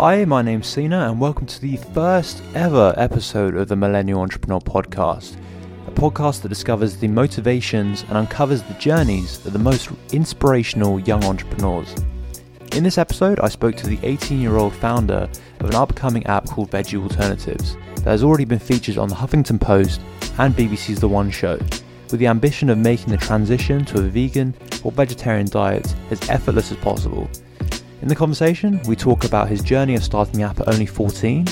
Hi, my name's Sina, and welcome to the first ever episode of the Millennial Entrepreneur Podcast, a podcast that discovers the motivations and uncovers the journeys of the most inspirational young entrepreneurs. In this episode, I spoke to the 18 year old founder of an upcoming app called Veggie Alternatives that has already been featured on the Huffington Post and BBC's The One Show, with the ambition of making the transition to a vegan or vegetarian diet as effortless as possible. In the conversation, we talk about his journey of starting the app at only 14,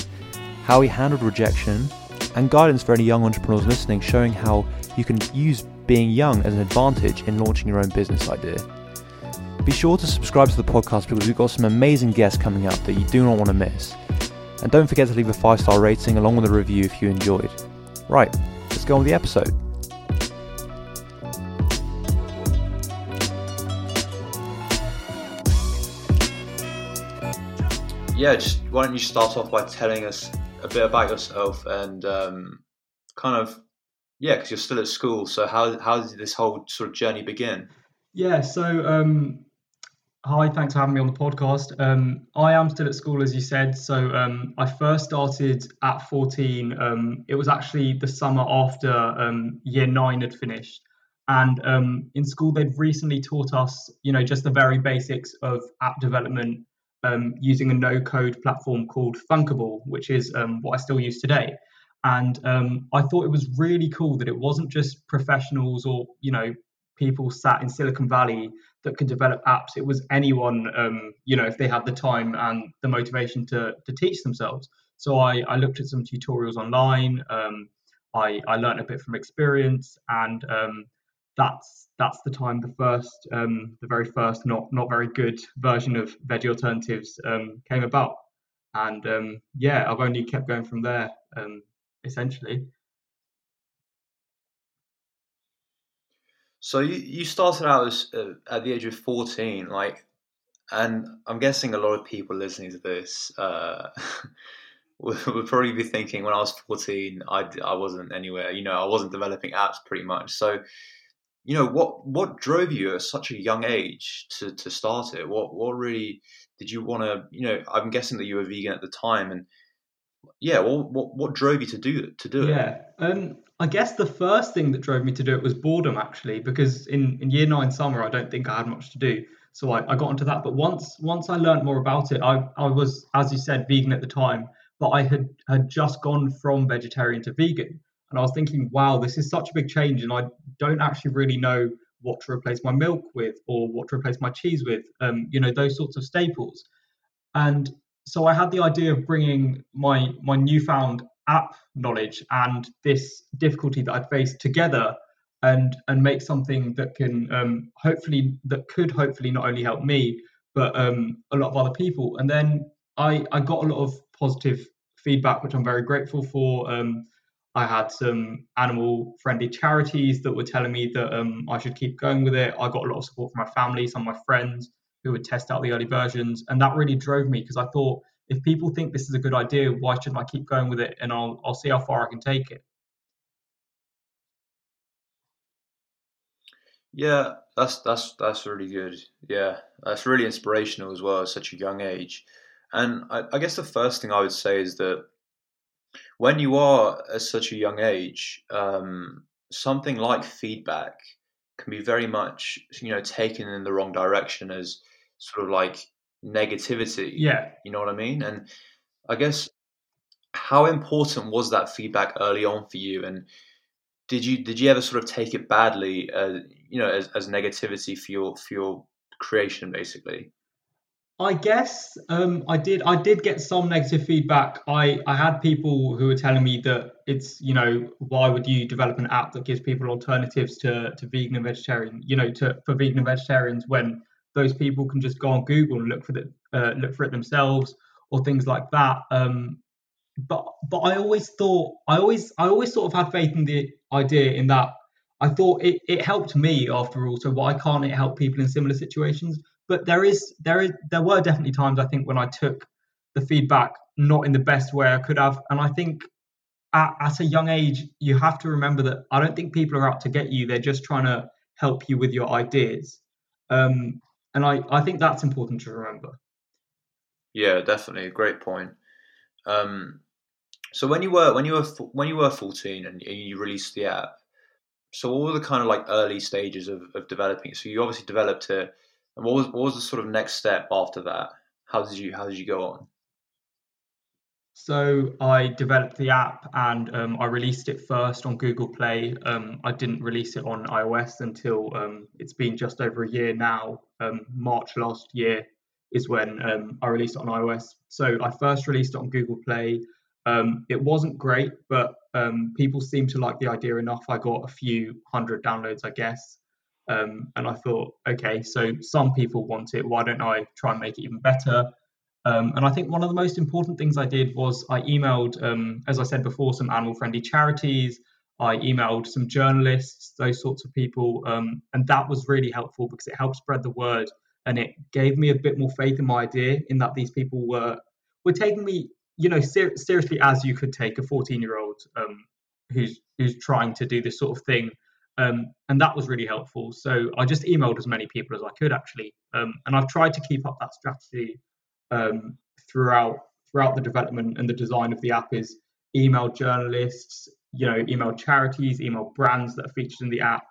how he handled rejection, and guidance for any young entrepreneurs listening, showing how you can use being young as an advantage in launching your own business idea. Be sure to subscribe to the podcast because we've got some amazing guests coming up that you do not want to miss. And don't forget to leave a five star rating along with a review if you enjoyed. Right, let's go on with the episode. Yeah, just why don't you start off by telling us a bit about yourself and um, kind of, yeah, because you're still at school. So how how did this whole sort of journey begin? Yeah, so um, hi, thanks for having me on the podcast. Um, I am still at school, as you said. So um, I first started at 14. Um, it was actually the summer after um, year nine had finished. And um, in school, they've recently taught us, you know, just the very basics of app development um, using a no code platform called Thunkable, which is um, what I still use today. And um, I thought it was really cool that it wasn't just professionals or, you know, people sat in Silicon Valley that could develop apps. It was anyone, um, you know, if they had the time and the motivation to, to teach themselves. So I, I looked at some tutorials online. Um, I, I learned a bit from experience and um, that's that's the time the first um, the very first not not very good version of veggie alternatives um, came about. And um, yeah i've only kept going from there um, essentially. So you, you started out as, uh, at the age of 14 like and i'm guessing a lot of people listening to this uh, would, probably be thinking when i was 14 I, I wasn't anywhere you know i wasn't developing apps pretty much. So you know what what drove you at such a young age to to start it? What what really did you want to you know i'm guessing that you were vegan at the time and yeah what what, what drove you to do to do it? Yeah um i guess the first thing that drove me to do it was boredom actually because in in year nine summer i don't think i had much to do. So I, I got into that. But once once i learned more about it i i was as you said vegan at the time but i had had just gone from vegetarian to vegan and I was thinking, wow, this is such a big change, and I don't actually really know what to replace my milk with or what to replace my cheese with, um, you know, those sorts of staples. And so I had the idea of bringing my my newfound app knowledge and this difficulty that I'd faced together and and make something that can um, hopefully that could hopefully not only help me but um, a lot of other people. And then I I got a lot of positive feedback, which I'm very grateful for. Um, I had some animal friendly charities that were telling me that um, I should keep going with it. I got a lot of support from my family, some of my friends who would test out the early versions. And that really drove me because I thought if people think this is a good idea, why shouldn't I keep going with it? And I'll, I'll see how far I can take it. Yeah, that's that's that's really good. Yeah, that's really inspirational as well at such a young age. And I, I guess the first thing I would say is that when you are at such a young age, um, something like feedback can be very much, you know, taken in the wrong direction as sort of like negativity. Yeah. You know what I mean? And I guess how important was that feedback early on for you? And did you did you ever sort of take it badly, uh, you know, as, as negativity for your for your creation, basically? I guess um, I did. I did get some negative feedback. I I had people who were telling me that it's you know why would you develop an app that gives people alternatives to to vegan and vegetarian you know to for vegan and vegetarians when those people can just go on Google and look for it uh, look for it themselves or things like that. Um, but but I always thought I always I always sort of had faith in the idea in that I thought it, it helped me after all. So why can't it help people in similar situations? But there is there is there were definitely times I think when I took the feedback not in the best way I could have, and I think at, at a young age you have to remember that I don't think people are out to get you; they're just trying to help you with your ideas, um, and I I think that's important to remember. Yeah, definitely, great point. Um, so when you were when you were when you were fourteen and you released the app, so were the kind of like early stages of, of developing? So you obviously developed it, what was what was the sort of next step after that? How did you how did you go on? So I developed the app and um, I released it first on Google Play. Um, I didn't release it on iOS until um, it's been just over a year now. Um, March last year is when um, I released it on iOS. So I first released it on Google Play. Um, it wasn't great, but people seemed to like the idea enough. I got a few hundred downloads, I guess. And I thought, okay, so some people want it. Why don't I try and make it even better? Um, and I think one of the most important things I did was I emailed, um, as I said before, some animal friendly charities. I emailed some journalists, those sorts of people. Um, and that was really helpful because it helped spread the word and it gave me a bit more faith in my idea in that these people were were taking me, you know, ser- seriously as you could take a 14 year old um, who's who's trying to do this sort of thing. Um, and that was really helpful. So I just emailed as many people as I could actually. Um, and I've tried to keep up that strategy um, throughout throughout the development and the design of the app is email journalists, you know, email charities, email brands that are featured in the app.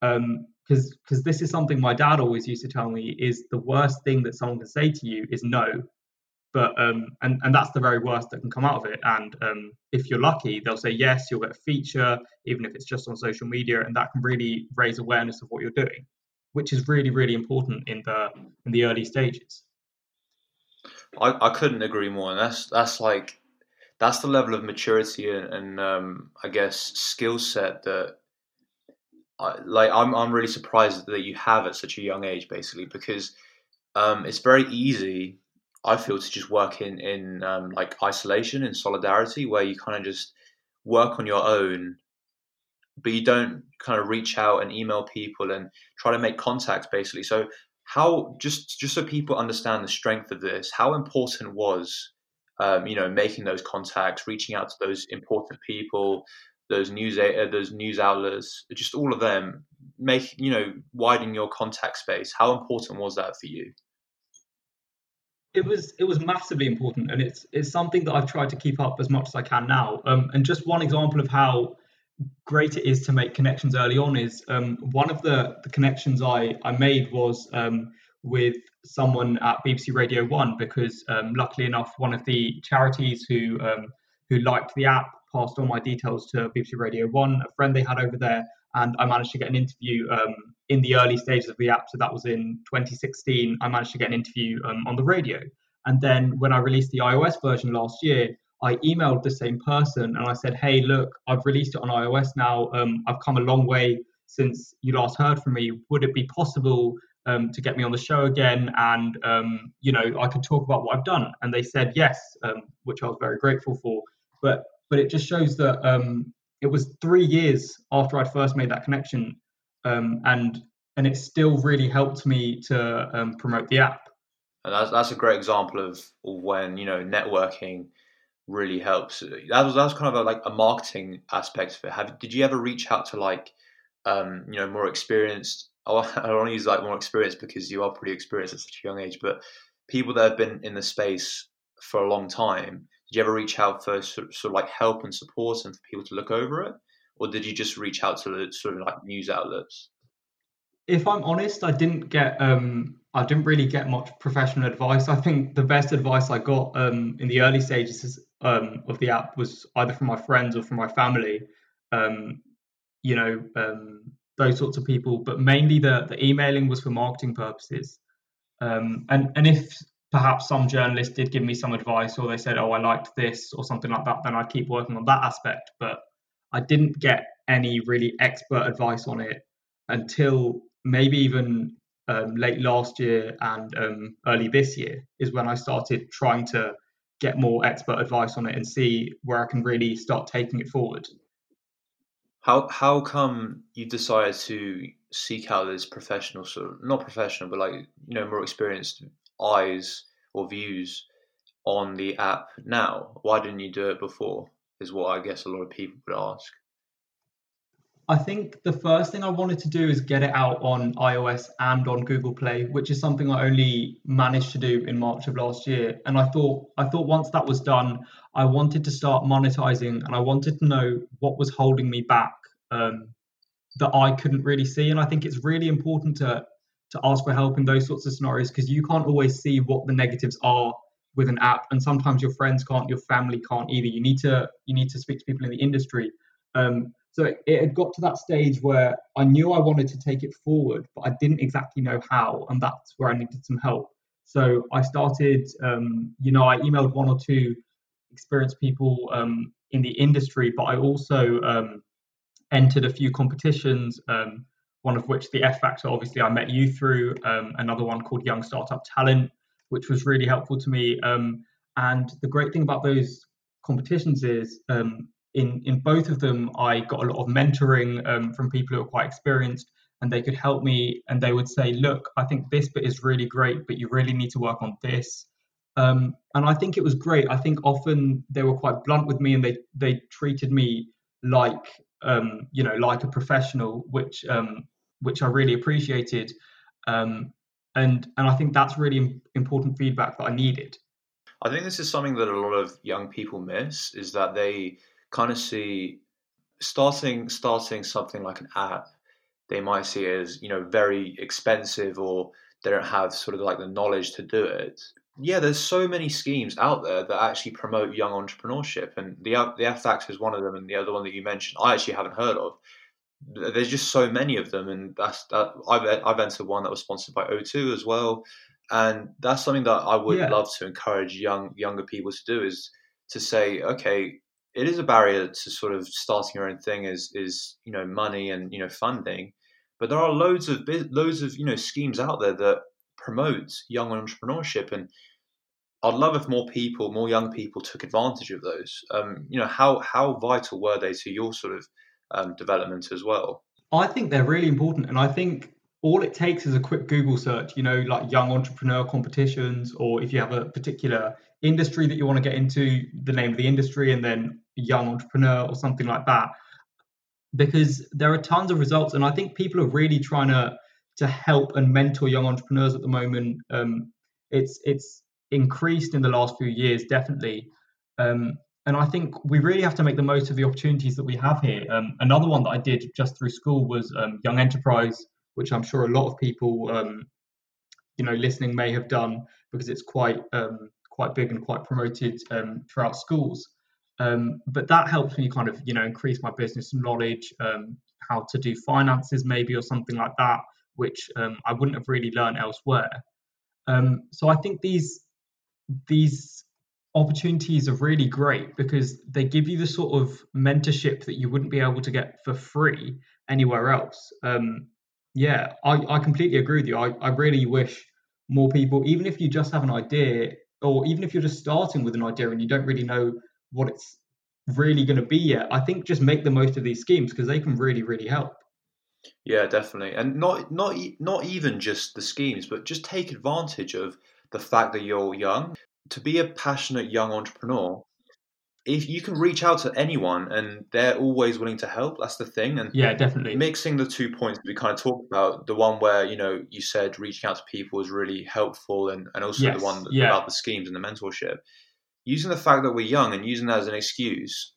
Because um, because this is something my dad always used to tell me is the worst thing that someone can say to you is no. But um, and and that's the very worst that can come out of it. And um, if you're lucky, they'll say yes, you'll get a feature, even if it's just on social media, and that can really raise awareness of what you're doing, which is really really important in the in the early stages. I, I couldn't agree more. And that's that's like that's the level of maturity and, and um, I guess skill set that I, like I'm I'm really surprised that you have at such a young age, basically, because um, it's very easy. I feel to just work in in um, like isolation and solidarity, where you kind of just work on your own, but you don't kind of reach out and email people and try to make contacts, basically. So how just just so people understand the strength of this, how important was um, you know making those contacts, reaching out to those important people, those news uh, those news outlets, just all of them, make you know widen your contact space. How important was that for you? It was it was massively important, and it's it's something that I've tried to keep up as much as I can now. Um, and just one example of how great it is to make connections early on is um, one of the, the connections I, I made was um, with someone at BBC Radio One because um, luckily enough, one of the charities who um, who liked the app passed all my details to BBC Radio One, a friend they had over there, and I managed to get an interview um, in the early stages of the app. So that was in 2016. I managed to get an interview um, on the radio, and then when I released the iOS version last year, I emailed the same person and I said, "Hey, look, I've released it on iOS now. Um, I've come a long way since you last heard from me. Would it be possible um, to get me on the show again? And um, you know, I could talk about what I've done." And they said yes, um, which I was very grateful for. But but it just shows that um, it was three years after I'd first made that connection, um, and and it still really helped me to promote the app. And that's that's a great example of when you know networking really helps. That was that was kind of a, like a marketing aspect of it. Have did you ever reach out to like um, you know more experienced? I want to use like more experienced because you are pretty experienced at such a young age, but people that have been in the space for a long time. Did you ever reach out for sort, of like help and support and for people to look over it, or did you just reach out to the sort of like news outlets? If I'm honest, I didn't get um, I didn't really get much professional advice. I think the best advice I got um, in the early stages um, of the app was either from my friends or from my family. Um, you know, um, those sorts of people, but mainly the the emailing was for marketing purposes. Um, and and if perhaps some journalists did give me some advice or they said, "Oh, I liked this" or something like that, then I'd keep working on that aspect. But I didn't get any really expert advice on it until maybe even um, late last year and um, early this year is when I started trying to get more expert advice on it and see where I can really start taking it forward. How how come you decided to seek out this professional sort of not professional but like you know more experienced eyes or views on the app now? Why didn't you do it before? Is what I guess a lot of people would ask. I think the first thing I wanted to do is get it out on iOS and on Google Play, which is something I only managed to do in March of last year. And I thought I thought once that was done, I wanted to start monetizing, and I wanted to know what was holding me back um, that I couldn't really see. And I think it's really important to to ask for help in those sorts of scenarios because you can't always see what the negatives are with an app, and sometimes your friends can't, your family can't either. You need to you need to speak to people in the industry. Um, so it, it had got to that stage where I knew I wanted to take it forward, but I didn't exactly know how, and that's where I needed some help. So I started, um, you know, I emailed one or two experienced people um, in the industry, but I also um, entered a few competitions. Um, one of which the F Factor, obviously, I met you through. Um, another one called Young Startup Talent, which was really helpful to me. Um, and the great thing about those competitions is in in both of them, I got a lot of mentoring um, from people who are quite experienced, and they could help me. And they would say, "Look, I think this bit is really great, but you really need to work on this." Um, and I think it was great. I think often they were quite blunt with me, and they they treated me like um, you know like a professional, which um, which I really appreciated. Um, and and I think that's really important feedback that I needed. I think this is something that a lot of young people miss is that they kind of see starting starting something like an app they might see as you know very expensive or they don't have sort of like the knowledge to do it yeah there's so many schemes out there that actually promote young entrepreneurship and the the F is one of them and the other one that you mentioned I actually haven't heard of there's just so many of them and that's that I've, I've entered one that was sponsored by O2 as well. And that's something that I would yeah. love to encourage young younger people to do is to say okay it is a barrier to sort of starting your own thing is is you know money and you know funding but there are loads of loads of you know schemes out there that promote young entrepreneurship. And I'd love if more people more young people took advantage of those. Um, you know how how vital were they to your sort of um, development as well I think they're really important and I think all it takes is a quick Google search, you know, like young entrepreneur competitions, or if you have a particular industry that you want to get into, the name of the industry, and then young entrepreneur or something like that. Because there are tons of results, and I think people are really trying to to help and mentor young entrepreneurs at the moment. Um, it's it's increased in the last few years, definitely. Um, and I think we really have to make the most of the opportunities that we have here. Um, another one that I did just through school was um, Young Enterprise, which I'm sure a lot of people, um, you know, listening may have done because it's quite um, quite big and quite promoted um, throughout schools. Um, but that helps me kind of, you know, increase my business knowledge, how to do finances maybe or something like that, which I wouldn't have really learned elsewhere. so I think these these opportunities are really great because they give you the sort of mentorship that you wouldn't be able to get for free anywhere else. Um, yeah, I, I completely agree with you. I, I really wish more people, even if you just have an idea, or even if you're just starting with an idea and you don't really know what it's really going to be yet, I think just make the most of these schemes because they can really, really help. Yeah, definitely, and not not not even just the schemes, but just take advantage of the fact that you're young. To be a passionate young entrepreneur, if you can reach out to anyone and they're always willing to help that's the thing and yeah definitely mixing the two points we kind of talked about the one where you know you said reaching out to people was really helpful and, and also yes, the one yeah. about the schemes and the mentorship using the fact that we're young and using that as an excuse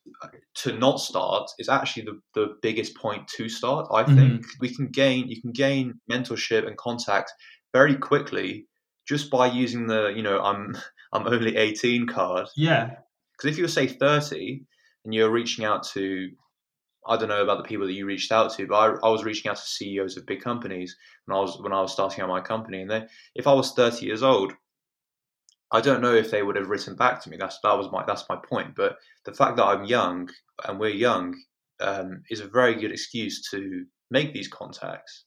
to not start is actually the, the biggest point to start i mm-hmm. think we can gain you can gain mentorship and contact very quickly just by using the you know i'm i'm only 18 card yeah because if you were say 30 and you're reaching out to, I don't know about the people that you reached out to, but I, I was reaching out to CEOs of big companies when I was when I was starting out my company, and they, if I was 30 years old, I don't know if they would have written back to me. That's that was my that's my point. But the fact that I'm young and we're young um, is a very good excuse to make these contacts.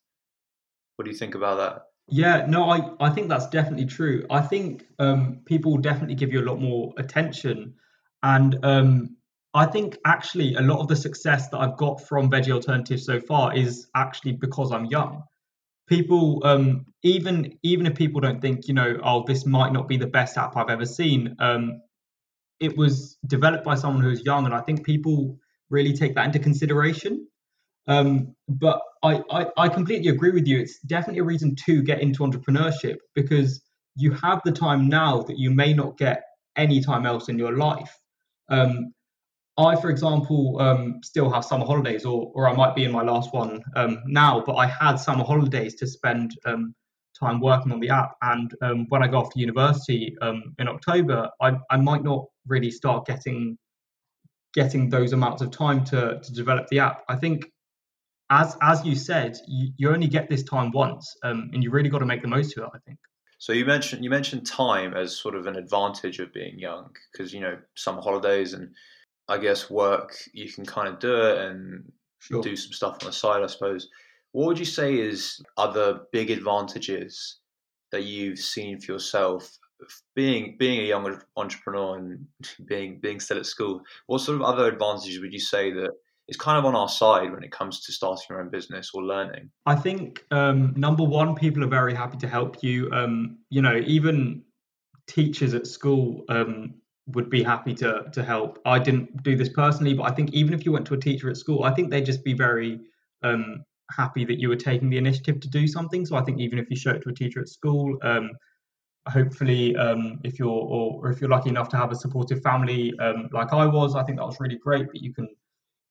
What do you think about that? Yeah, no, I, I think that's definitely true. I think um, people definitely give you a lot more attention and um, I think actually a lot of the success that I've got from Veggie Alternatives so far is actually because I'm young. People, um, even even if people don't think, you know, oh, this might not be the best app I've ever seen, um, it was developed by someone who's young, and I think people really take that into consideration. Um, but I, I, I completely agree with you. It's definitely a reason to get into entrepreneurship because you have the time now that you may not get any time else in your life. Um, I, for example, um, still have summer holidays, or or I might be in my last one um, now, but I had summer holidays to spend um, time working on the app. And um, when I go off to university um, in October, I, I might not really start getting getting those amounts of time to to develop the app. I think, as as you said, you, you only get this time once, um, and you really got to make the most of it. I think. So you mentioned you mentioned time as sort of an advantage of being young because you know summer holidays and I guess work you can kind of do it and sure. do some stuff on the side. I suppose. What would you say is other big advantages that you've seen for yourself being being a young entrepreneur and being being still at school? What sort of other advantages would you say that is kind of on our side when it comes to starting your own business or learning? I think um, number one, people are very happy to help you. Um, you know, even teachers at school um, would be happy to to help. I didn't do this personally, but I think even if you went to a teacher at school, I think they'd just be very um, happy that you were taking the initiative to do something. So I think even if you show it to a teacher at school, um, hopefully, um, if you're or, or, if you're lucky enough to have a supportive family um, like I was, I think that was really great. That you can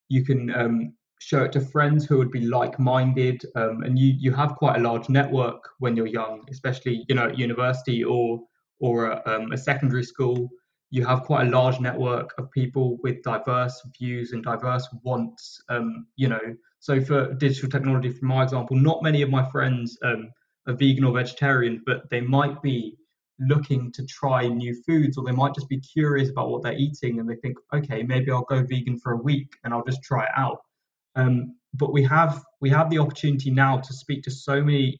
you can um, show it to friends who would be like-minded, um, and you you have quite a large network when you're young, especially you know at university or or a, a secondary school you have quite a large network of people with diverse views and diverse wants. Um, you know, so for digital technology, for my example, not many of my friends um, are vegan or vegetarian, but they might be looking to try new foods, or they might just be curious about what they're eating, and they think, okay, maybe I'll go vegan for a week and I'll just try it out. Um, but we have we have the opportunity now to speak to so many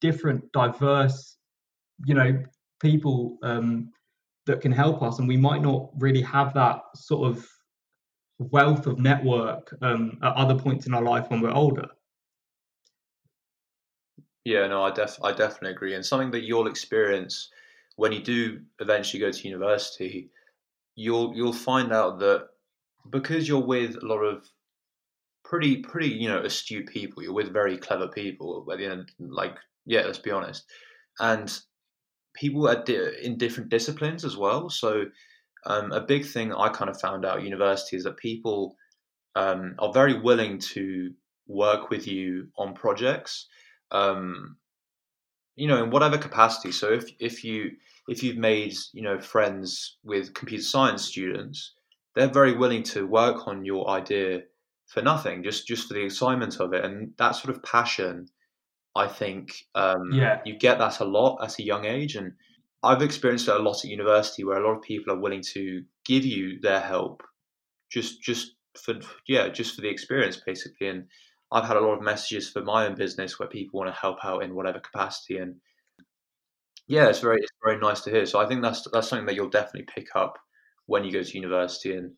different, diverse, you know, people um, that can help us and we might not really have that sort of wealth of network um, at other points in our life when we're older yeah no i def i definitely agree and something that you'll experience when you do eventually go to university you'll you'll find out that because you're with a lot of pretty pretty you know astute people you're with very clever people at the end like yeah let's be honest and people are di- in different disciplines as well. So um, a big thing I kind of found out at university is that people um, are very willing to work with you on projects, um, you know, in whatever capacity. So if if you if you've made you know friends with computer science students, they're very willing to work on your idea for nothing, just just for the excitement of it, and that sort of passion I think um, yeah. you get that a lot at a young age. And I've experienced it a lot at university where a lot of people are willing to give you their help just just for yeah, just for the experience basically. And I've had a lot of messages for my own business where people want to help out in whatever capacity and yeah, it's very it's very nice to hear. So I think that's that's something that you'll definitely pick up when you go to university and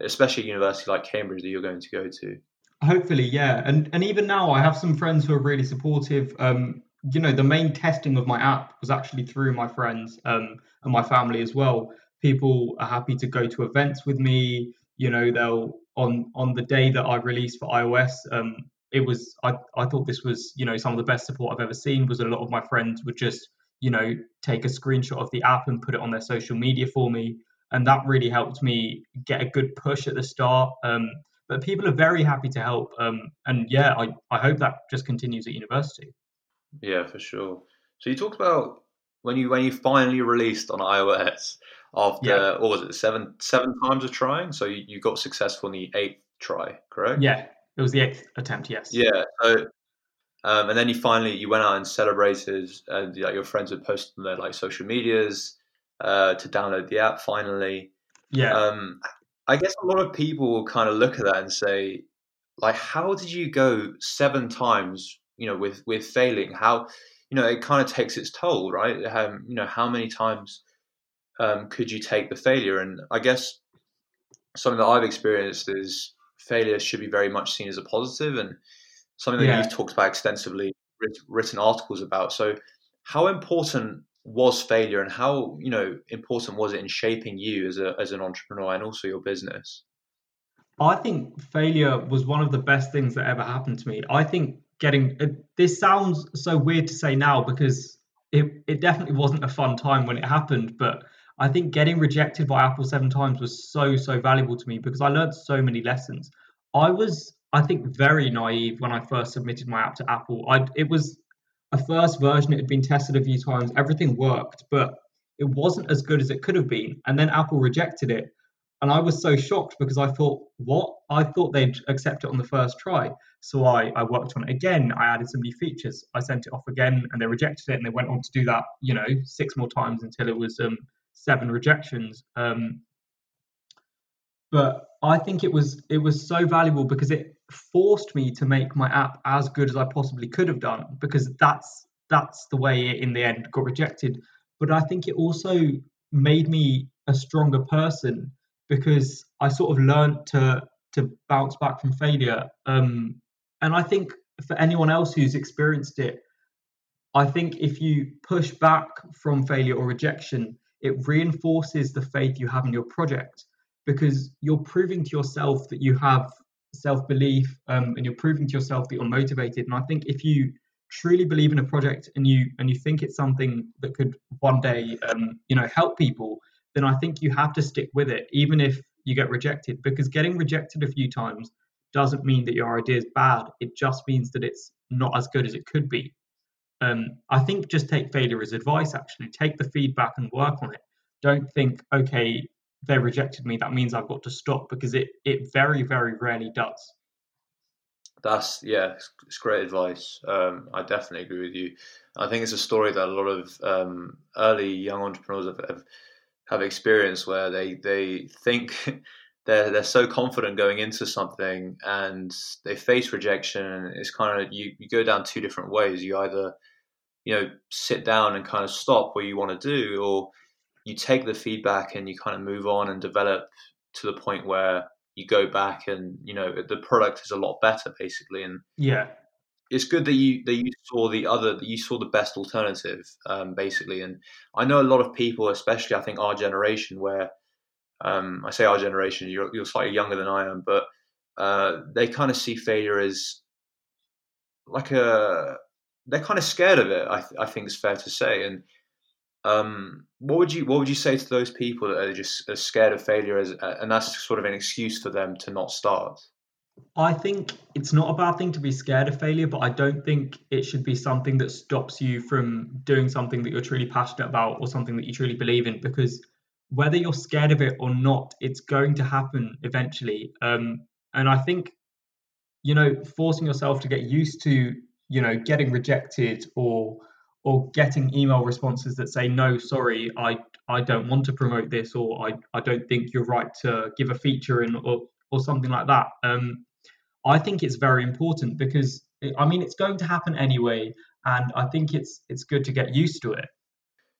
especially a university like Cambridge that you're going to go to. Hopefully, yeah. And and even now, I have some friends who are really supportive. Um, you know, the main testing of my app was actually through my friends um, and my family as well. People are happy to go to events with me. You know, they'll on on the day that I released for iOS. Um, it was I, I thought this was you know some of the best support I've ever seen. Was a lot of my friends would just you know take a screenshot of the app and put it on their social media for me, and that really helped me get a good push at the start. Um, but people are very happy to help. Um, and yeah, I, I hope that just continues at university. Yeah, for sure. So you talked about when you when you finally released on iOS after yeah. what was it seven seven times of trying? So you, you got successful in the eighth try, correct? Yeah, it was the eighth attempt. Yes. Yeah. So um, and then you finally you went out and celebrated, and like, your friends would post on their like social medias uh, to download the app finally. Yeah. Um, I guess a lot of people will kind of look at that and say, like, how did you go seven times, you know, with with failing? How, you know, it kind of takes its toll, right? Um, you know, how many times um, could you take the failure? And I guess something that I've experienced is failure should be very much seen as a positive, and something that yeah. you've talked about extensively, written articles about. So, how important was failure and how you know important was it in shaping you as a as an entrepreneur and also your business I think failure was one of the best things that ever happened to me. I think getting uh, this sounds so weird to say now because it, it definitely wasn't a fun time when it happened, but I think getting rejected by Apple seven times was so, so valuable to me because I learned so many lessons. I was, I think, very naive when I first submitted my app to Apple. I it was a first version, it had been tested a few times, everything worked, but it wasn't as good as it could have been. And then Apple rejected it. And I was so shocked because I thought, what? I thought they'd accept it on the first try. So I, I worked on it again. I added some new features. I sent it off again and they rejected it. And they went on to do that, you know, six more times until it was um, seven rejections. Um, but I think it was it was so valuable because it forced me to make my app as good as I possibly could have done because that's that's the way it in the end got rejected. But I think it also made me a stronger person because I sort of learned to to bounce back from failure. Um, and I think for anyone else who's experienced it, I think if you push back from failure or rejection, it reinforces the faith you have in your project because you're proving to yourself that you have self belief um, and you're proving to yourself that you're motivated. And I think if you truly believe in a project and you and you think it's something that could one day um, you know help people, then I think you have to stick with it, even if you get rejected. Because getting rejected a few times doesn't mean that your idea is bad. It just means that it's not as good as it could be. Um, I think just take failure as advice. Actually, take the feedback and work on it. Don't think, okay, they rejected me. That means I've got to stop because it it very very rarely does. That's yeah, it's, great advice. Um, I definitely agree with you. I think it's a story that a lot of um, early young entrepreneurs have, have have experienced where they they think they're they're so confident going into something and they face rejection and it's kind of you, you go down two different ways. You either you know sit down and kind of stop what you want to do or you take the feedback and you kind of move on and develop to the point where you go back and you know the product is a lot better basically and yeah. it's good that you that you saw the other that you saw the best alternative um, basically and i know a lot of people especially i think our generation where um, i say our generation you're, you're slightly younger than i am but uh, they kind of see failure as like a they're kind of scared of it i, I think it's fair to say and um, what would you what would you say to those people that are just as scared of failure as, and that's sort of an excuse for them to not start? I think it's not a bad thing to be scared of failure, but I don't think it should be something that stops you from doing something that you're truly passionate about or something that you truly believe in. Because whether you're scared of it or not, it's going to happen eventually. Um, and I think, you know, forcing yourself to get used to, you know, getting rejected or or getting email responses that say no sorry i i don't want to promote this or i i don't think you're right to give a feature in or or something like that. Um i think it's very important because i mean it's going to happen anyway and i think it's it's good to get used to it.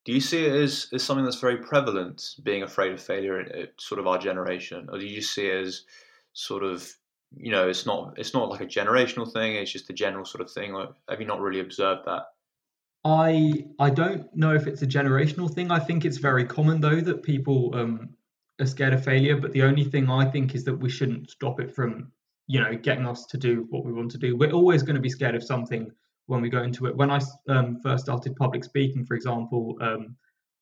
Do you see it as, as something that's very prevalent being afraid of failure in, in sort of our generation? Or do you see it as sort of you know it's not it's not like a generational thing it's just a general sort of thing have you not really observed that I I don't know if it's a generational thing. I think it's very common though that people um, are scared of failure. But the only thing I think is that we shouldn't stop it from you know getting us to do what we want to do. We're always going to be scared of something when we go into it. When I um, first started public speaking, for example, um,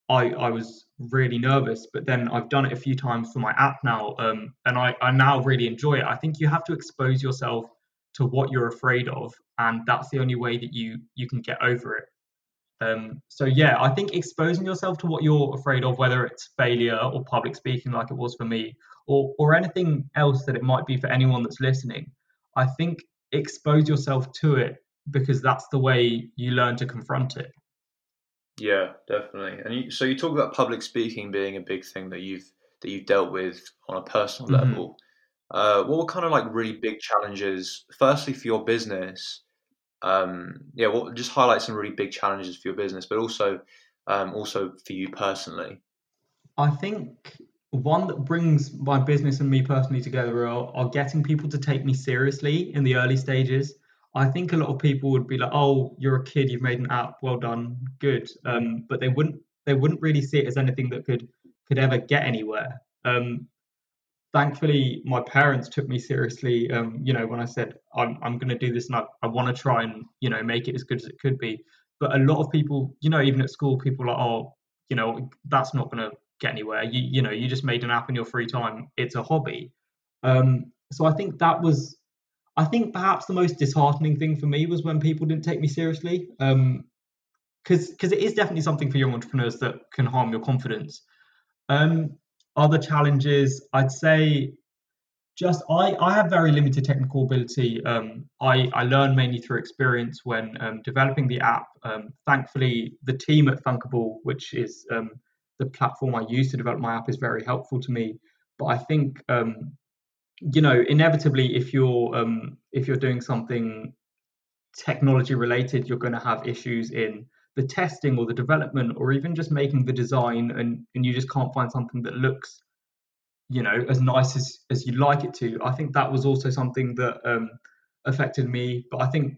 I I was really nervous. But then I've done it a few times for my app now, um, and I I now really enjoy it. I think you have to expose yourself to what you're afraid of, and that's the only way that you you can get over it. Um, so yeah, I think exposing yourself to what you're afraid of, whether it's failure or public speaking, like it was for me, or or anything else that it might be for anyone that's listening, I think expose yourself to it because that's the way you learn to confront it. Yeah, definitely. And you, so you talk about public speaking being a big thing that you've that you've dealt with on a personal mm-hmm. level. Uh, what were kind of like really big challenges? Firstly, for your business, um, yeah, well, just highlight some really big challenges for your business, but also um, also for you personally. I think one that brings my business and me personally together are, are getting people to take me seriously in the early stages. I think a lot of people would be like, "Oh, you're a kid. You've made an app. Well done, good." Um, but they wouldn't they wouldn't really see it as anything that could could ever get anywhere. Um, thankfully, my parents took me seriously. Um, you know, when I said I'm I'm going to do this and I, I want to try and you know make it as good as it could be. But a lot of people, you know, even at school, people are like, oh, you know, that's not going to get anywhere. You you know, you just made an app in your free time. It's a hobby. Um, so I think that was, I think perhaps the most disheartening thing for me was when people didn't take me seriously. Um, because because it is definitely something for young entrepreneurs that can harm your confidence. Um, other challenges, I'd say, just I I have very limited technical ability. Um, I I learn mainly through experience when um, developing the app. Um, thankfully, the team at Thunkable, which is um, the platform I use to develop my app, is very helpful to me. But I think um, you know inevitably if you're um, if you're doing something technology related, you're going to have issues in the testing or the development or even just making the design and, and you just can't find something that looks you know as nice as, as you'd like it to. I think that was also something that um, affected me but i think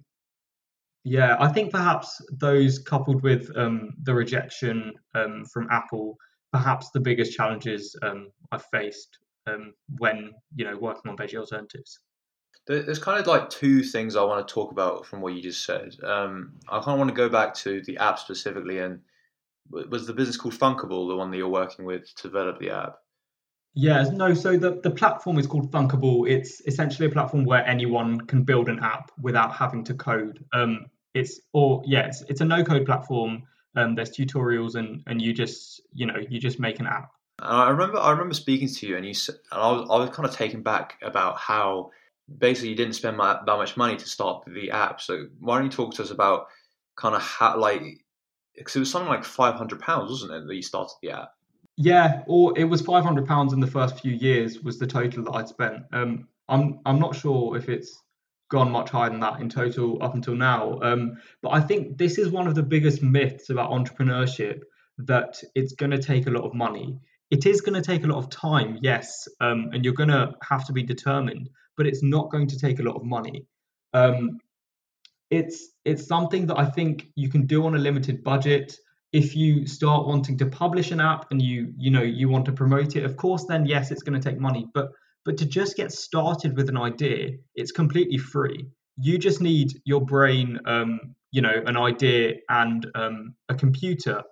yeah i think perhaps those coupled with um, the rejection um, from apple perhaps the biggest challenges um, i've faced um, when you know working on veggie alternatives there's kind of like two things I want to talk about from what you just said. Um, I kind of want to go back to the app specifically, and was the business called Thunkable the one that you're working with to develop the app? Yeah, no. So the, the platform is called Thunkable. It's essentially a platform where anyone can build an app without having to code. Um, it's or yeah, it's, it's a no code platform. Um, there's tutorials and and you just you know you just make an app. I remember I remember speaking to you and you and I was I was kind of taken back about how basically you didn't spend that much money to start the app. So why don't you talk to us about kind of how like because it was something like five hundred pounds, wasn't it, that you started the app? Yeah, or it was five hundred pounds in the first few years was the total that I'd spent. Um, I'm I'm not sure if it's gone much higher than that in total up until now. Um, but I think this is one of the biggest myths about entrepreneurship that it's going to take a lot of money. It is going to take a lot of time, yes, um, and you're going to have to be determined but it's not going to take a lot of money. Um, it's it's something that I think you can do on a limited budget. If you start wanting to publish an app and you you know you want to promote it, of course, then yes, it's going to take money. But but to just get started with an idea, it's completely free. You just need your brain, um, you know, an idea and um, a computer,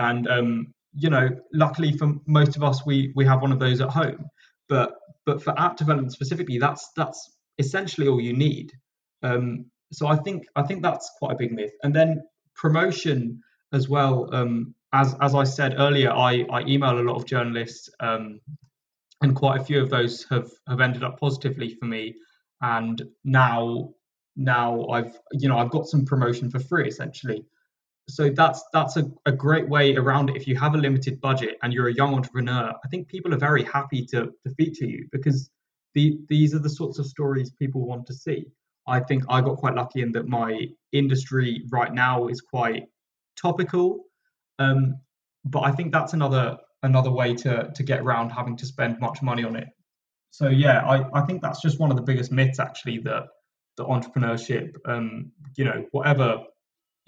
and um, you know, luckily for most of us, we we have one of those at home. But but for app development specifically, that's that's essentially all you need. Um, so I think I think that's quite a big myth. And then promotion as well. Um, as as I said earlier, I I email a lot of journalists, um, and quite a few of those have have ended up positively for me. And now now I've you know I've got some promotion for free essentially so that's that's a, a great way around it. If you have a limited budget and you're a young entrepreneur i think people are very happy to, to feature you because the, these are the sorts of stories people want to see. I think i got quite lucky in that my industry right now is quite topical um, but i think that's another another way to to get around having to spend much money on it. So yeah i, I think that's just one of the biggest myths actually that the entrepreneurship um, you know whatever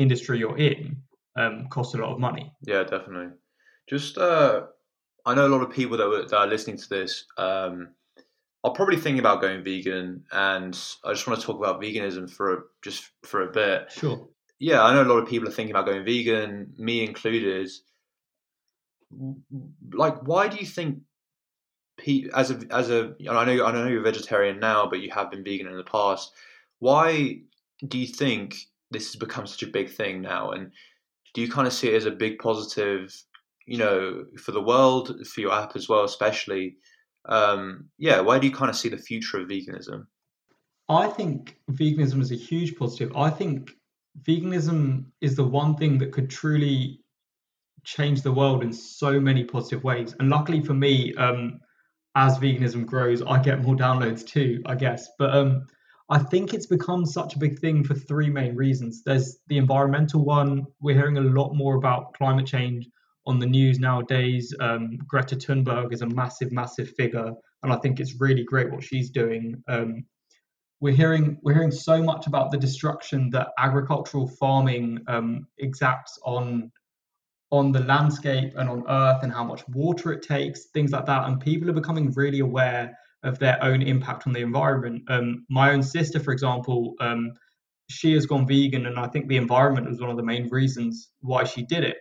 industry you're in um, costs a lot of money. Yeah, definitely. Just, uh, I know a lot of people that, were, that are listening to this um, are probably thinking about going vegan, and I just want to talk about veganism for a, just for a bit. Sure. Yeah, I know a lot of people are thinking about going vegan, me included. Like, why do you think as a as a I know I know you're a vegetarian now, but you have been vegan in the past. Why do you think this has become such a big thing now? And do you kind of see it as a big positive, you know, for the world, for your app as well, especially? Um, yeah, why do you kind of see the future of veganism? I think veganism is a huge positive. I think veganism is the one thing that could truly change the world in so many positive ways. And luckily for me, um, as veganism grows, I get more downloads too, I guess. But um, I think it's become such a big thing for three main reasons. There's the environmental one. We're hearing a lot more about climate change on the news nowadays. Um, Greta Thunberg is a massive, massive figure, and I think it's really great what she's doing. Um, we're hearing we're hearing so much about the destruction that agricultural farming um, exacts on on the landscape and on Earth and how much water it takes, things like that. And people are becoming really aware of their own impact on the environment. Um, my own sister, for example, um, she has gone vegan, and I think the environment was one of the main reasons why she did it.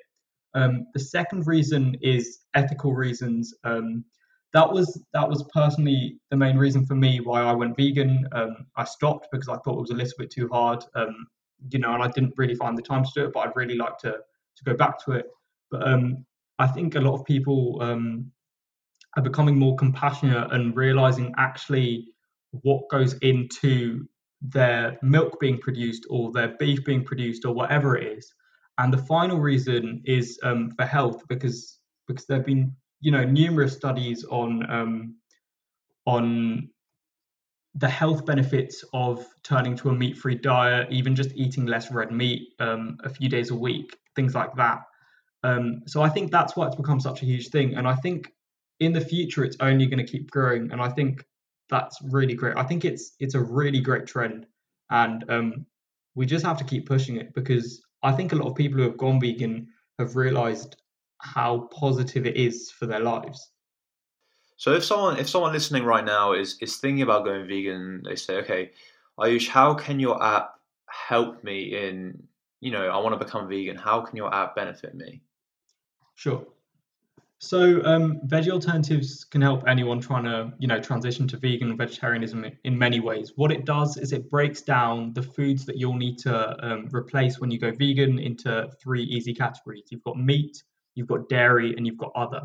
Um, the second reason is ethical reasons. Um, that was that was personally the main reason for me why I went vegan. Um, I stopped because I thought it was a little bit too hard, um, you know, and I didn't really find the time to do it. But I'd really like to to go back to it. But I think a lot of people are becoming more compassionate and realizing actually what goes into their milk being produced or their beef being produced or whatever it is. And the final reason is um, for health because because there have been you know numerous studies on um, on the health benefits of turning to a meat-free diet, even just eating less red meat um, a few days a week, things like that. Um, so I think that's why it's become such a huge thing, and I think in the future it's only going to keep growing. And I think that's really great. I think it's it's a really great trend, and um, we just have to keep pushing it because I think a lot of people who have gone vegan have realized how positive it is for their lives. So if someone if someone listening right now is is thinking about going vegan, they say, okay, Ayush, how can your app help me in you know I want to become vegan? How can your app benefit me? Sure. So um, veggie alternatives can help anyone trying to, you know, transition to vegan vegetarianism in many ways. What it does is it breaks down the foods that you'll need to um, replace when you go vegan into three easy categories. You've got meat, you've got dairy, and you've got other.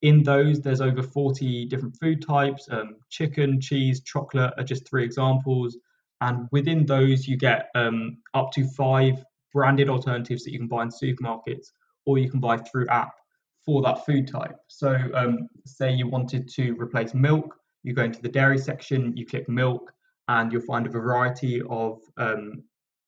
In those, there's over 40 different food types. Um, chicken, cheese, chocolate are just three examples. And within those, you get um, up to five branded alternatives that you can buy in supermarkets or you can buy through app for that food type. So, um, say you wanted to replace milk, you go into the dairy section, you click milk, and you'll find a variety of um,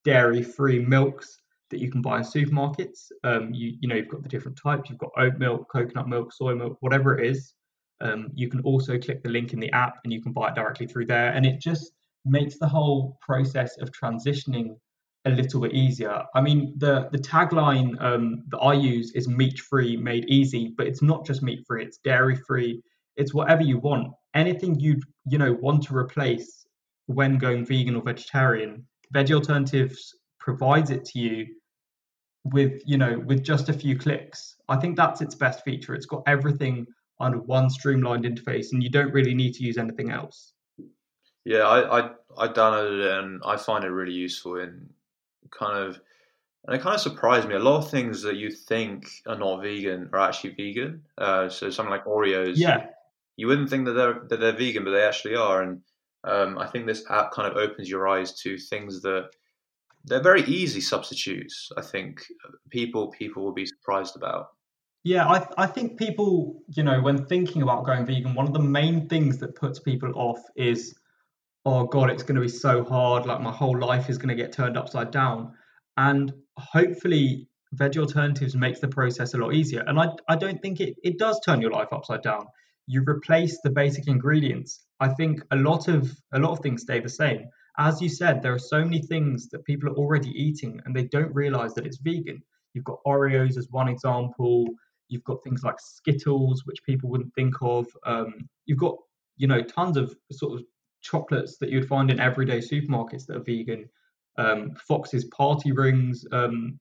dairy-free milks that you can buy in supermarkets. Um, you, you know, you've got the different types. You've got oat milk, coconut milk, soy milk, whatever it is. Um, you can also click the link in the app, and you can buy it directly through there. And it just makes the whole process of transitioning a little bit easier. I mean, the the tagline um, that I use is meat free, made easy, but it's not just meat free; it's dairy free. It's whatever you want. Anything you you know want to replace when going vegan or vegetarian, Veggie Alternatives provides it to you with you know with just a few clicks. I think that's its best feature. It's got everything under one streamlined interface, and you don't really need to use anything else. Yeah, I I, I downloaded it and I find it really useful in kind of and it kind of surprised me. A lot of things that you think are not vegan are actually vegan. Uh, so something like Oreos, yeah, you wouldn't think that they're that they're vegan, but they actually are. And um, I think this app kind of opens your eyes to things that they're very easy substitutes. I think people people will be surprised about. Yeah, I I think people, you know, when thinking about going vegan, one of the main things that puts people off is oh god it's going to be so hard like my whole life is going to get turned upside down. And hopefully veg alternatives makes the process a lot easier. And i, I don't think it, it does turn your life upside down. You replace the basic ingredients. I think a lot of a lot of things stay the same. As you said there are so many things that people are already eating and they don't realize that it's vegan. You've got oreos as one example. You've got things like skittles which people wouldn't think of. Um, you've got you know tons of sort of chocolates that you'd find in everyday supermarkets that are vegan. Um, Fox's party rings um,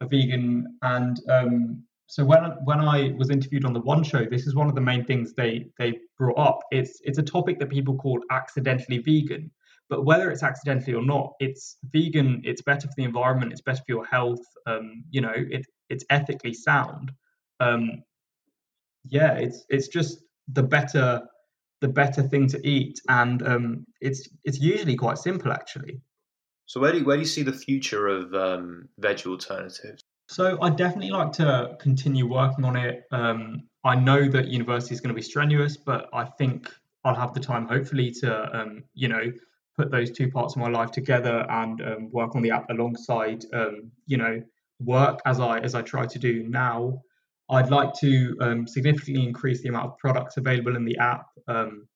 are vegan, and um, so when when I was interviewed on the One Show, this is one of the main things they they brought up. It's it's a topic that people call accidentally vegan, but whether it's accidentally or not, it's vegan. It's better for the environment. It's better for your health. Um, you know, it it's ethically sound. Um, yeah, it's it's just the better the better thing to eat, and um, it's it's usually quite simple actually. So where do you, where do you see the future of um, veg alternatives? So I definitely like to continue working on it. Um, I know that university is going to be strenuous, but I think I'll have the time, hopefully, to um, you know put those two parts of my life together and um, work on the app alongside um, you know work as I as I try to do now. I'd like to um, significantly increase the amount of products available in the app. Um,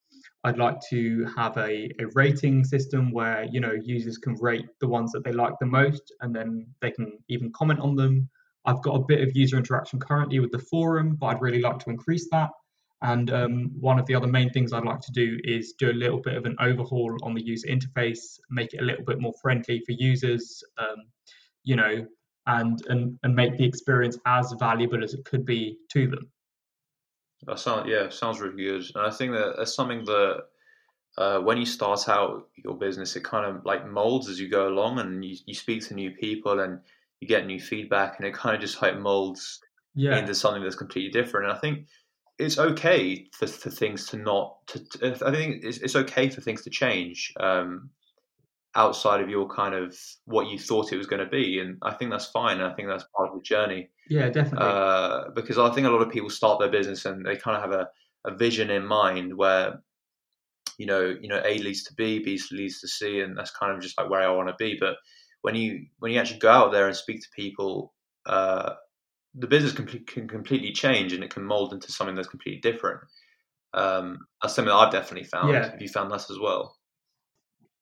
I'd like to have a, a rating system where you know users can rate the ones that they like the most, and then they can even comment on them. I've got a bit of user interaction currently with the forum, but I'd really like to increase that. And um, one of the other main things I'd like to do is do a little bit of an overhaul on the user interface, make it a little bit more friendly for users, um, you know, and, and and make the experience as valuable as it could be to them. That sounds yeah, sounds really good. And I think that that's something that uh, when you start out your business, it kind of like molds as you go along, and you, you speak to new people and you get new feedback, and it kind of just like molds yeah. into something that's completely different. And I think it's okay for, for things to not. To, to I think it's, it's okay for things to change um, outside of your kind of what you thought it was going to be, and I think that's fine. I think that's part of the journey. Yeah, definitely. Uh, because I think a lot of people start their business and they kind of have a, a vision in mind where you know, you know, A leads to B, B leads to C, and that's kind of just like where I want to be. But when you when you actually go out there and speak to people, uh, the business can, can completely change and it can mold into something that's completely different. Um, that's something that I've definitely found. Yeah. Have you found that as well?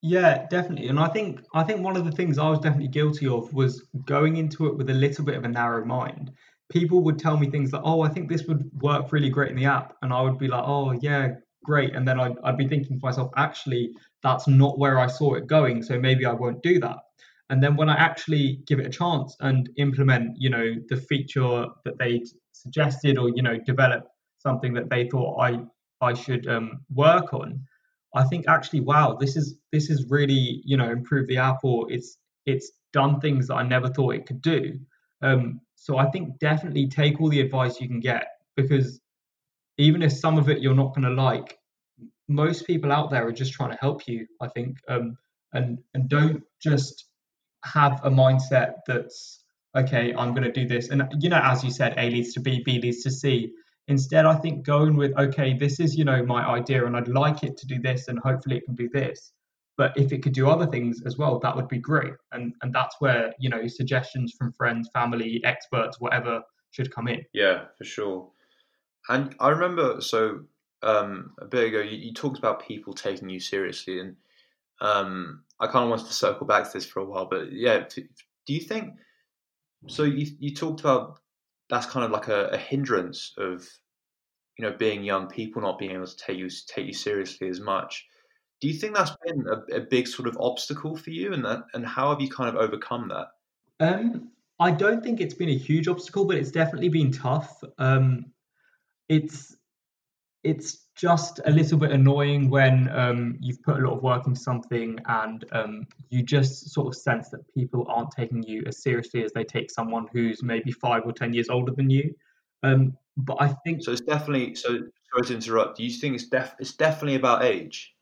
Yeah, definitely. And I think I think one of the things I was definitely guilty of was going into it with a little bit of a narrow mind. People would tell me things like, "Oh, I think this would work really great in the app," and I would be like, "Oh, yeah, great. And then I'd, I'd be thinking to myself, actually, that's not where I saw it going. So maybe I won't do that. And then when I actually give it a chance and implement, you know, the feature that they suggested or, you know, develop something that they thought I, I should um, work on, I think actually, wow, this is this is really, you know, improved the app or it's it's done things that I never thought it could do. Um, so I think definitely take all the advice you can get because even if some of it you're not going to like, most people out there are just trying to help you. I think, um, and and don't just have a mindset that's okay. I'm going to do this, and you know, as you said, A leads to B, B leads to C. Instead, I think going with okay, this is you know my idea, and I'd like it to do this, and hopefully it can do this. But if it could do other things as well, that would be great. And and that's where you know suggestions from friends, family, experts, whatever should come in. Yeah, for sure. And I remember, so um, a bit ago, you, you, talked about people taking you seriously, and um, I kind of wanted to circle back to this for a while. But yeah, do you think? So you you talked about that's kind of like a, a hindrance of you know being young people not being able to take you take you seriously as much. Do you think that's been a, a big sort of obstacle for you, and that, and how have you kind of overcome that? Um, I don't think it's been a huge obstacle, but it's definitely been tough. Um, it's it's just a little bit annoying when um, you've put a lot of work into something and um, you just sort of sense that people aren't taking you as seriously as they take someone who's maybe five or ten years older than you. Um, but I think so. It's definitely so. Sorry to interrupt. Do you think it's def? It's definitely about age.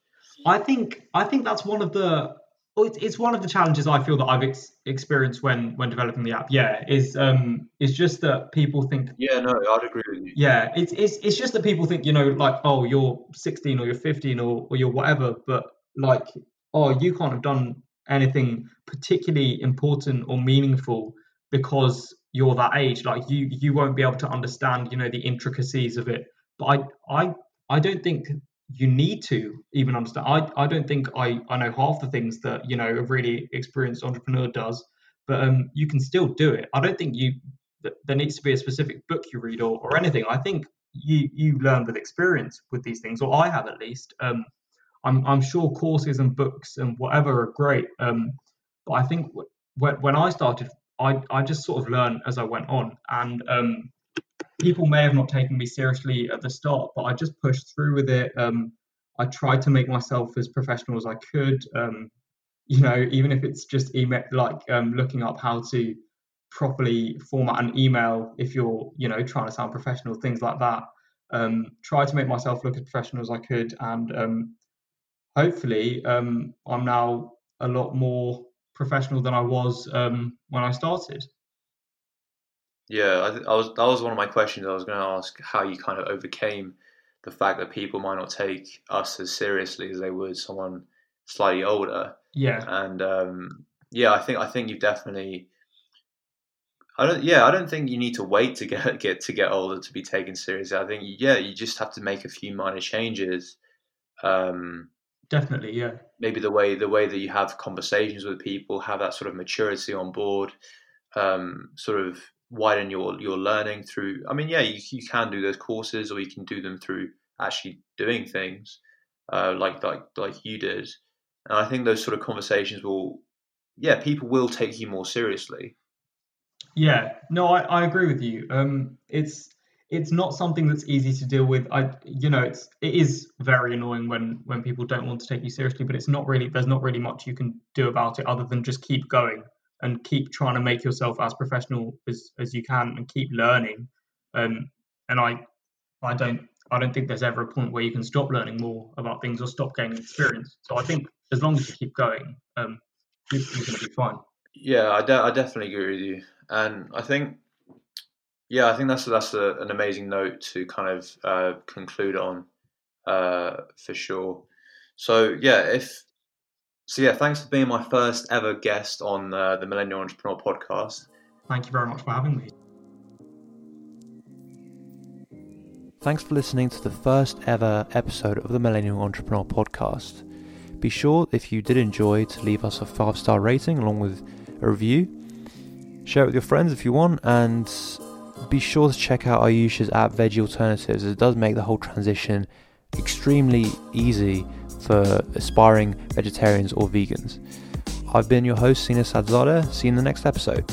I think I think that's one of the well, it's, it's one of the challenges I feel that I've ex- experienced when when developing the app. Yeah, is um is just that people think. Yeah, no, I'd agree with you. Yeah, it's it's it's just that people think you know like oh you're 16 or you're 15 or or you're whatever, but like oh you can't have done anything particularly important or meaningful because you're that age. Like you you won't be able to understand you know the intricacies of it. But I I I don't think you need to even understand. I, I don't think I, I know half the things that you know a really experienced entrepreneur does, but um, you can still do it. I don't think you there needs to be a specific book you read or, or anything. I think you you learn with experience with these things, or I have at least. Um, I'm I'm sure courses and books and whatever are great, um, but I think when when I started, I I just sort of learned as I went on, and um, people may have not taken me seriously at the start, but I just pushed through with it. Um, I tried to make myself as professional as I could. Um, you know, even if it's just email, like um, looking up how to properly format an email if you're, you know, trying to sound professional, things like that. Um, try to make myself look as professional as I could, and um, hopefully, um, I'm now a lot more professional than I was when I started. Yeah, I, I, was that was one of my questions. I was going to ask how you kind of overcame the fact that people might not take us as seriously as they would someone slightly older. Yeah, and um, yeah, I think I think you've definitely. I don't. Yeah, I don't think you need to wait to get get to get older to be taken seriously. I think yeah, you just have to make a few minor changes. Um, definitely, yeah. Maybe the way the way that you have conversations with people, have that sort of maturity on board, um, sort of widen your your learning through. I mean, yeah, you you can do those courses, or you can do them through actually doing things uh, like like like you did. And I think those sort of conversations will, yeah, people will take you more seriously. Yeah, no, I, I agree with you. Um, it's it's not something that's easy to deal with. I, you know, it's it is very annoying when when people don't want to take you seriously, but it's not really. There's not really much you can do about it other than just keep going and keep trying to make yourself as professional as as you can and keep learning. Um, and I, I don't I don't think there's ever a point where you can stop learning more about things or stop gaining experience. So I think as long as you keep going, um, you're, you're going to be fine. Yeah, I, de- I definitely agree with you, and I think yeah, I think that's that's a, an amazing note to kind of uh, conclude on uh, for sure. So yeah, if so, yeah, thanks for being my first ever guest on uh, the Millennial Entrepreneur Podcast. Thank you very much for having me. Thanks for listening to the first ever episode of the Millennial Entrepreneur Podcast. Be sure, if you did enjoy, to leave us a five star rating along with a review. Share it with your friends if you want, and be sure to check out Ayush's app Veggie Alternatives. It does make the whole transition extremely easy for aspiring vegetarians or vegans. I've been your host, Sina Sadzadeh. See you in the next episode.